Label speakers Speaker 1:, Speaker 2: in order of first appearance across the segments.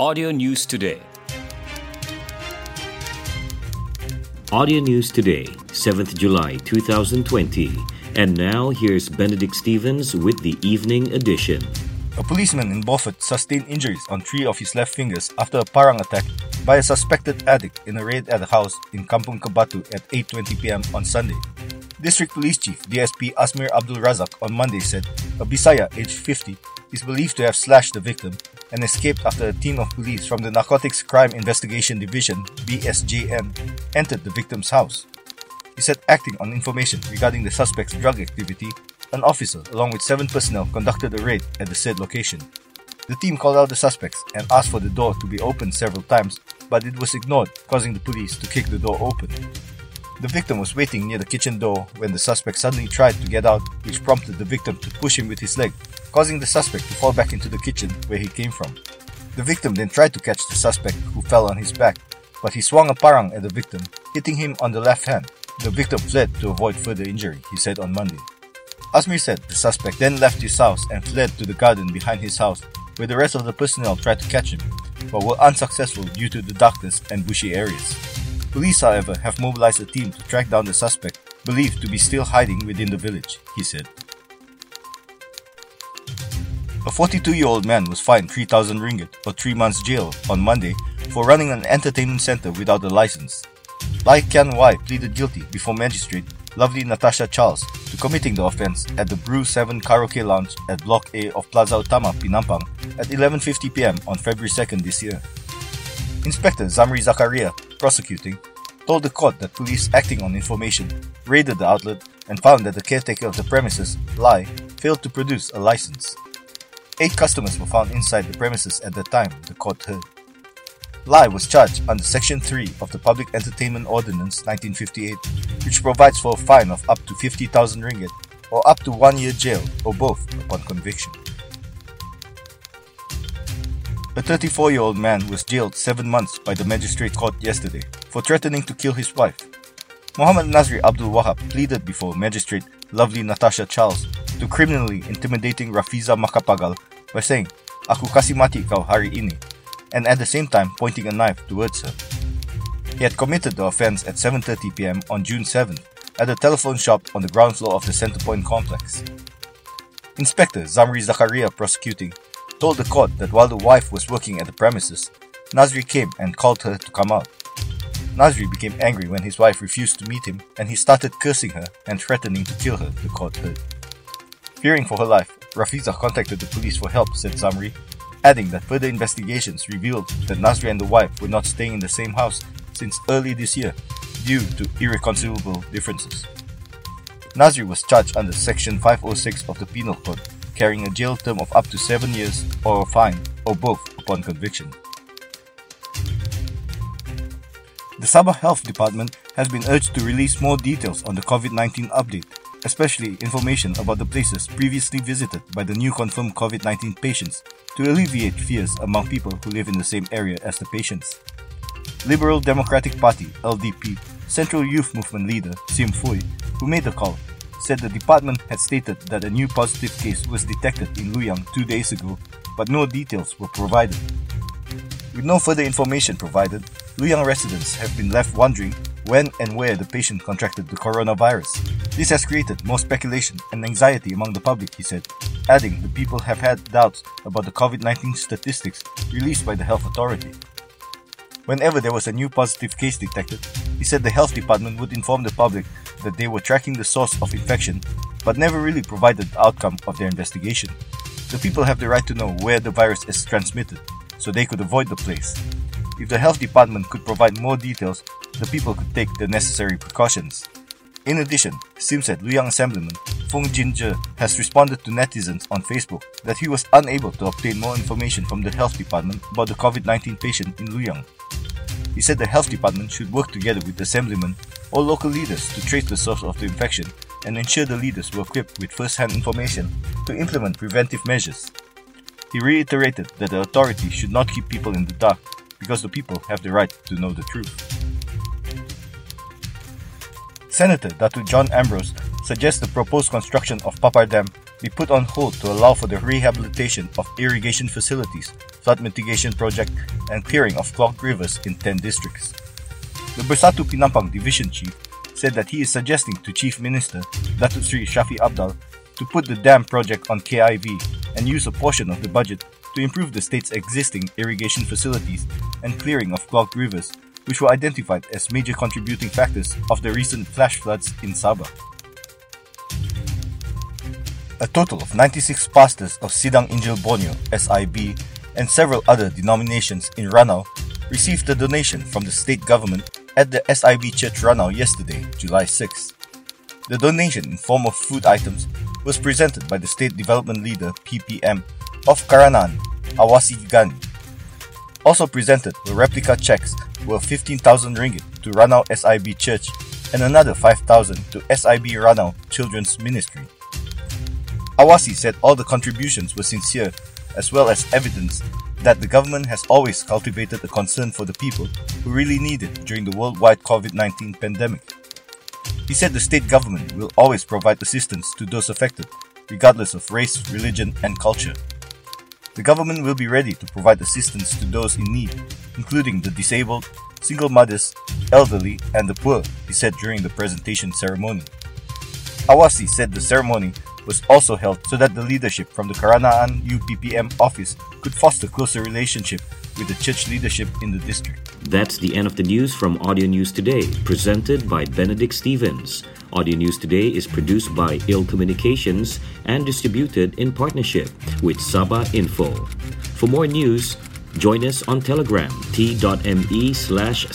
Speaker 1: Audio News Today.
Speaker 2: Audio News Today, 7th July 2020. And now here's Benedict Stevens with the evening edition.
Speaker 3: A policeman in Beaufort sustained injuries on three of his left fingers after a parang attack by a suspected addict in a raid at a house in Kampung Kebatu at 8.20 pm on Sunday. District Police Chief DSP Asmir Abdul Razak on Monday said a Bisaya aged 50 is believed to have slashed the victim and escaped after a team of police from the Narcotics Crime Investigation Division BSJN entered the victim's house. He said acting on information regarding the suspect's drug activity, an officer along with seven personnel conducted a raid at the said location. The team called out the suspects and asked for the door to be opened several times, but it was ignored, causing the police to kick the door open. The victim was waiting near the kitchen door when the suspect suddenly tried to get out, which prompted the victim to push him with his leg, causing the suspect to fall back into the kitchen where he came from. The victim then tried to catch the suspect, who fell on his back, but he swung a parang at the victim, hitting him on the left hand. The victim fled to avoid further injury, he said on Monday. Asmir said the suspect then left his house and fled to the garden behind his house, where the rest of the personnel tried to catch him, but were unsuccessful due to the darkness and bushy areas. Police, however, have mobilized a team to track down the suspect, believed to be still hiding within the village, he said. A 42 year old man was fined 3,000 ringgit or 3 months jail on Monday for running an entertainment center without a license. Lai Kian Wai pleaded guilty before magistrate Lovely Natasha Charles to committing the offense at the Brew 7 Karaoke Lounge at Block A of Plaza Utama, Penampang at 11.50 pm on February 2nd this year. Inspector Zamri Zakaria, prosecuting, told the court that police acting on information raided the outlet and found that the caretaker of the premises, Lai, failed to produce a license. Eight customers were found inside the premises at the time, the court heard. Lai was charged under Section 3 of the Public Entertainment Ordinance 1958, which provides for a fine of up to 50,000 ringgit or up to one year jail or both upon conviction. A 34 year old man was jailed seven months by the magistrate court yesterday for threatening to kill his wife. Muhammad Nazri Abdul Wahab pleaded before magistrate Lovely Natasha Charles to criminally intimidating Rafiza Makapagal by saying, Aku kasih mati kau hari ini, and at the same time pointing a knife towards her. He had committed the offense at 7.30 pm on June 7th at a telephone shop on the ground floor of the Centerpoint complex. Inspector Zamri Zakaria prosecuting told the court that while the wife was working at the premises, Nazri came and called her to come out. Nazri became angry when his wife refused to meet him and he started cursing her and threatening to kill her, the court heard. Fearing for her life, Rafiza contacted the police for help, said Zamri, adding that further investigations revealed that Nazri and the wife were not staying in the same house since early this year due to irreconcilable differences. Nazri was charged under Section 506 of the Penal Code carrying a jail term of up to seven years or a fine or both upon conviction. The Sabah Health Department has been urged to release more details on the COVID 19 update, especially information about the places previously visited by the new confirmed COVID 19 patients to alleviate fears among people who live in the same area as the patients. Liberal Democratic Party LDP Central Youth Movement leader Sim Fui, who made the call, said the department had stated that a new positive case was detected in Luyang two days ago, but no details were provided. With no further information provided, Luyang residents have been left wondering when and where the patient contracted the coronavirus. This has created more speculation and anxiety among the public, he said, adding the people have had doubts about the COVID 19 statistics released by the health authority. Whenever there was a new positive case detected, he said the health department would inform the public that they were tracking the source of infection, but never really provided the outcome of their investigation. The people have the right to know where the virus is transmitted, so they could avoid the place. If the health department could provide more details, the people could take the necessary precautions. In addition, Sim said Luyang Assemblyman Phoong Jin Zhe has responded to netizens on Facebook that he was unable to obtain more information from the health department about the COVID 19 patient in Luyang. He said the health department should work together with assemblymen or local leaders to trace the source of the infection and ensure the leaders were equipped with first hand information to implement preventive measures. He reiterated that the authority should not keep people in the dark because the people have the right to know the truth. Senator Dr. John Ambrose suggests the proposed construction of Papar Dam be put on hold to allow for the rehabilitation of irrigation facilities flood mitigation project and clearing of clogged rivers in 10 districts. The Bersatu Penampang Division Chief said that he is suggesting to Chief Minister Datuk Sri Shafie Apdal to put the dam project on KIV and use a portion of the budget to improve the state's existing irrigation facilities and clearing of clogged rivers, which were identified as major contributing factors of the recent flash floods in Sabah. A total of 96 pastors of Sidang Injil Borneo SIB and several other denominations in Ranau received a donation from the state government at the SIB Church Ranau yesterday, July 6. The donation in form of food items was presented by the State Development Leader PPM of Karanaan, Awasi Gani. Also presented were replica checks worth 15,000 ringgit to Ranau SIB Church and another 5,000 to SIB Ranau Children's Ministry. Awasi said all the contributions were sincere as well as evidence that the government has always cultivated a concern for the people who really need it during the worldwide COVID 19 pandemic. He said the state government will always provide assistance to those affected, regardless of race, religion, and culture. The government will be ready to provide assistance to those in need, including the disabled, single mothers, elderly, and the poor, he said during the presentation ceremony. Awasi said the ceremony was also held so that the leadership from the Karanaan UPPM office could foster closer relationship with the church leadership in the district.
Speaker 2: That's the end of the news from Audio News Today, presented by Benedict Stevens. Audio News Today is produced by Ill Communications and distributed in partnership with Sabah Info. For more news, join us on Telegram t.me slash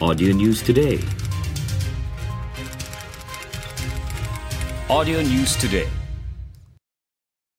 Speaker 2: Audio News Today. Audio News Today